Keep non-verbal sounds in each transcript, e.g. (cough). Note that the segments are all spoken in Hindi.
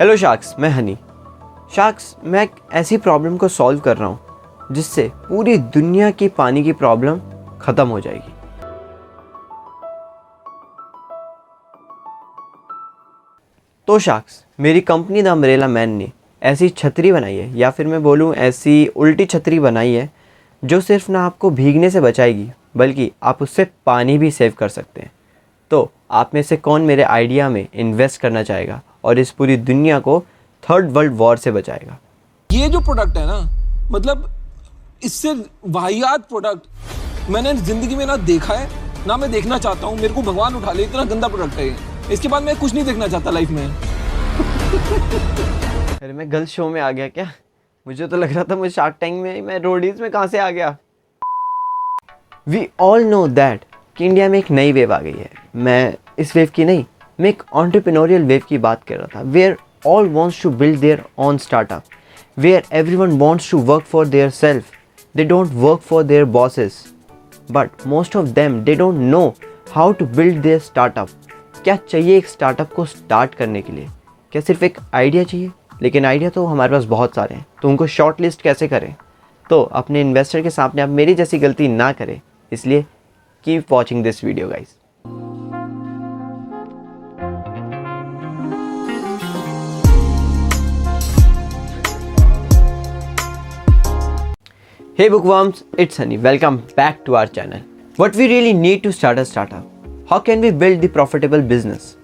हेलो शार्क्स मैं हनी। शार्क्स मैं एक ऐसी प्रॉब्लम को सॉल्व कर रहा हूँ, जिससे पूरी दुनिया की पानी की प्रॉब्लम ख़त्म हो जाएगी। तो शार्क्स मेरी कंपनी द अम्ब्रेला मैन ने ऐसी छतरी बनाई है, या फिर मैं बोलूँ ऐसी उल्टी छतरी बनाई है, जो सिर्फ़ ना आपको भीगने से बचाएगी, बल्कि आप उससे पानी भी सेव कर सकते हैं। तो आप में से कौन मेरे आइडिया में इन्वेस्ट करना चाहेगा? और इस पूरी दुनिया को थर्ड वर्ल्ड वॉर से बचाएगा। ये जो प्रोडक्ट है ना मतलब इससे वाहियात प्रोडक्ट मैंने ज़िंदगी में ना देखा है ना मैं देखना चाहता हूँ मेरे को भगवान उठा ले इतना गंदा प्रोडक्ट है इसके बाद मैं कुछ नहीं देखना चाहता लाइफ में। (laughs) अरे मैं गलत शो में आ गया क्या? मुझे तो लग रहा था मुझे शार्क टैंक में मैं रोडीज में कहाँ से आ गया? वी ऑल नो दैट कि इंडिया में एक नई वेव आ गई है। मैं इस वेव की नहीं मैं एक ऑन्टरप्रिनोरियल वेव की बात कर रहा था where all wants to build their own startup where every one wants to work for their self they don't work for their bosses but most of them they don't know how to build their startup क्या चाहिए एक स्टार्टअप को स्टार्ट करने के लिए? क्या सिर्फ़ एक आइडिया चाहिए? लेकिन आइडिया तो हमारे पास बहुत सारे हैं तो उनको शॉर्ट लिस्ट कैसे करें? तो अपने इन्वेस्टर के सामने आप मेरी जैसी गलती ना करें, इसलिए keep watching this video guys Hey bookworms, it's Sunny. Welcome back to our channel. What we really need to start a startup? How can we build the profitable business?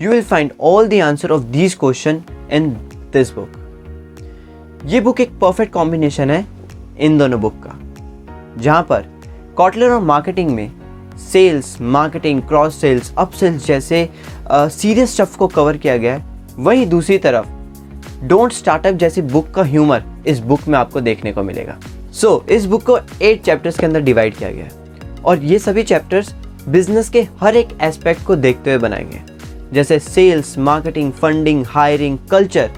You will find all the answer of these questions in this book. ये बुक एक परफेक्ट कॉम्बिनेशन है इन दोनों बुक का जहाँ पर कॉटलर और मार्केटिंग में sales marketing cross sales up sales जैसे सीरियस स्टफ़ को कवर किया गया है वहीं दूसरी तरफ़ डोंट स्टार्टअप जैसी बुक का ह्यूमर इस बुक में आपको देखने को मिलेगा सो so, इस बुक को एट चैप्टर्स के अंदर डिवाइड किया गया है। और ये सभी चैप्टर्स बिज़नेस के हर एक एस्पेक्ट को देखते हुए बनाए गए जैसे sales marketing funding hiring culture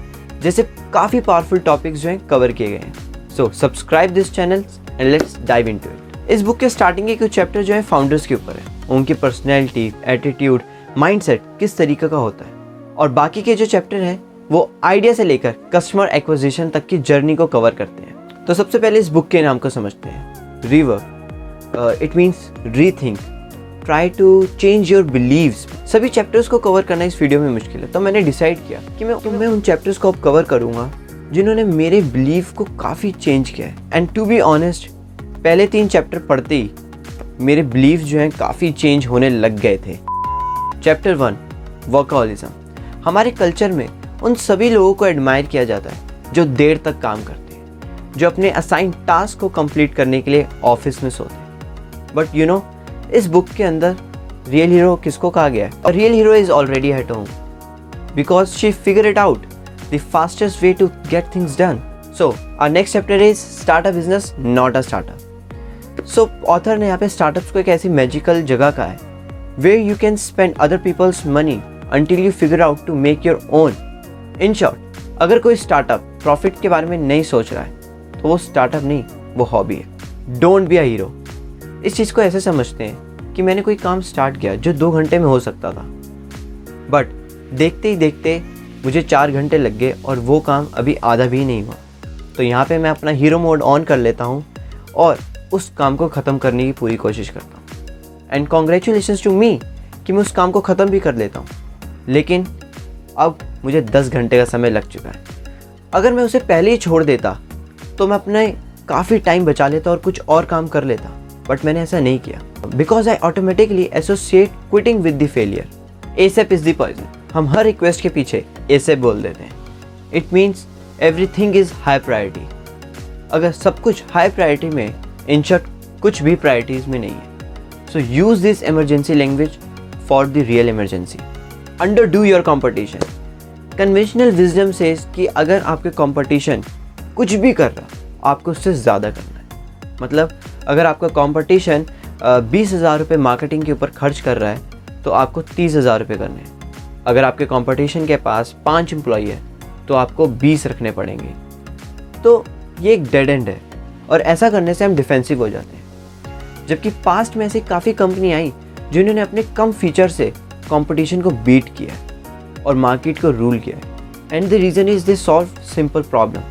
जैसे काफ़ी पावरफुल टॉपिक्स जो हैं कवर किए गए हैं। So subscribe this channel and let's dive into it इस बुक के स्टार्टिंग के कुछ चैप्टर जो है फाउंडर्स के ऊपर है। उनकी पर्सनैलिटी एटीट्यूड माइंडसेट किस तरीके का होता है। और बाकी के जो चैप्टर हैं वो आइडिया से लेकर कस्टमर एक्विजिशन तक की जर्नी को कवर करते हैं। तो सबसे पहले इस बुक के नाम को समझते हैं। Rework it means re think try to change your beliefs सभी चैप्टर्स को कवर करना इस वीडियो में मुश्किल है। तो मैंने डिसाइड किया कि मैं तो मैं उन चैप्टर्स को अब कवर करूँगा, जिन्होंने मेरे बिलीव को काफ़ी चेंज किया है। एंड टू बी ऑनेस्ट पहले तीन चैप्टर पढ़ते ही मेरे बिलीव जो हैं काफ़ी चेंज होने लग गए थे। चैप्टर वन वर्कहॉलिज्म हमारे कल्चर में उन सभी लोगों को एडमायर किया जाता है, जो देर तक काम करते जो अपने असाइन टास्क को कंप्लीट करने के लिए ऑफ़िस में सोते बट यू नो इस बुक के अंदर रियल हीरो किसको कहा गया है? और real hero is already at home because she figure it out the fastest way to get things done so our next chapter is start business not a startup so author ने यहाँ पे स्टार्टअप्स को एक ऐसी मैजिकल जगह कहा है way you can spend other people's money until you figure out to make your own in short अगर कोई स्टार्टअप प्रॉफिट के बारे में नहीं सोच रहा है वो स्टार्टअप नहीं, वो हॉबी है। डोंट बी अ हीरो इस चीज़ को ऐसे समझते हैं कि मैंने कोई काम स्टार्ट किया जो दो घंटे में हो सकता था। बट देखते ही देखते मुझे चार घंटे लग गए और वो काम अभी आधा भी नहीं हुआ। तो यहाँ पे मैं अपना हीरो मोड ऑन कर लेता हूँ और उस काम को ख़त्म करने की पूरी कोशिश करता हूँ। एंड कॉन्ग्रेचुलेशन टू मी कि मैं उस काम को ख़त्म भी कर लेता हूँ। लेकिन अब मुझे दस घंटे का समय लग चुका है। अगर मैं उसे पहले ही छोड़ देता तो मैं अपने काफ़ी टाइम बचा लेता और कुछ और काम कर लेता बट मैंने ऐसा नहीं किया। Because I automatically associate quitting with the failure ASAP is the poison हम हर रिक्वेस्ट के पीछे एसेप बोल देते हैं। It means everything is high priority अगर सब कुछ हाई प्रायोरिटी में इन कुछ भी प्रायोरिटीज में नहीं है। So use this emergency language for the real emergency underdo your competition conventional wisdom से कि अगर आपके कॉम्पिटिशन कुछ भी कर रहा आपको उससे ज़्यादा करना है। मतलब अगर आपका कंपटीशन बीस हज़ार रुपये मार्केटिंग के ऊपर खर्च कर रहा है तो आपको तीस हज़ार रुपये करने हैं। अगर आपके कंपटीशन के पास पाँच एम्प्लॉई है तो आपको बीस रखने पड़ेंगे। तो ये एक डेड एंड है, और ऐसा करने से हम डिफेंसिव हो जाते हैं। जबकि पास्ट में ऐसी काफ़ी कंपनी आई, जिन्होंने अपने कम फीचर से कंपटीशन को बीट किया और मार्केट को रूल किया and the reason is they solve simple problem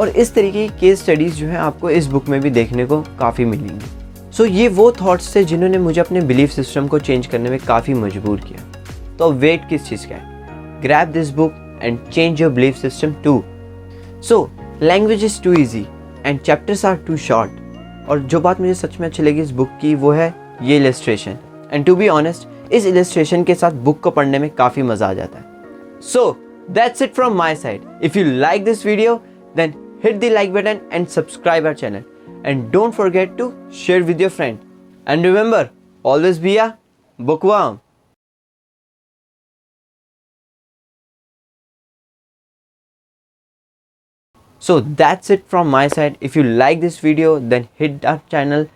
और इस तरीके की केस स्टडीज़ जो है आपको इस बुक में भी देखने को काफ़ी मिलेंगी। सो so, ये वो थॉट्स थे जिन्होंने मुझे अपने बिलीफ सिस्टम को चेंज करने में काफ़ी मजबूर किया। तो वेट किस चीज़ का है? Grab this book and change your belief system too so language is too easy and chapters are too short और जो बात मुझे सच में अच्छी लगी इस बुक की वो है ये illustration and to be honest इस इलस्ट्रेशन के साथ बुक को पढ़ने में काफ़ी मज़ा आ जाता है। So that's it from my side if you like this video then hit the like button and subscribe our channel. And don't forget to share with your friend. And remember always be a bookworm. So that's it from my side. If you like this video then hit our channel.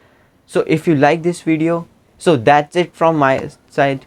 So if you like this video so that's it from my side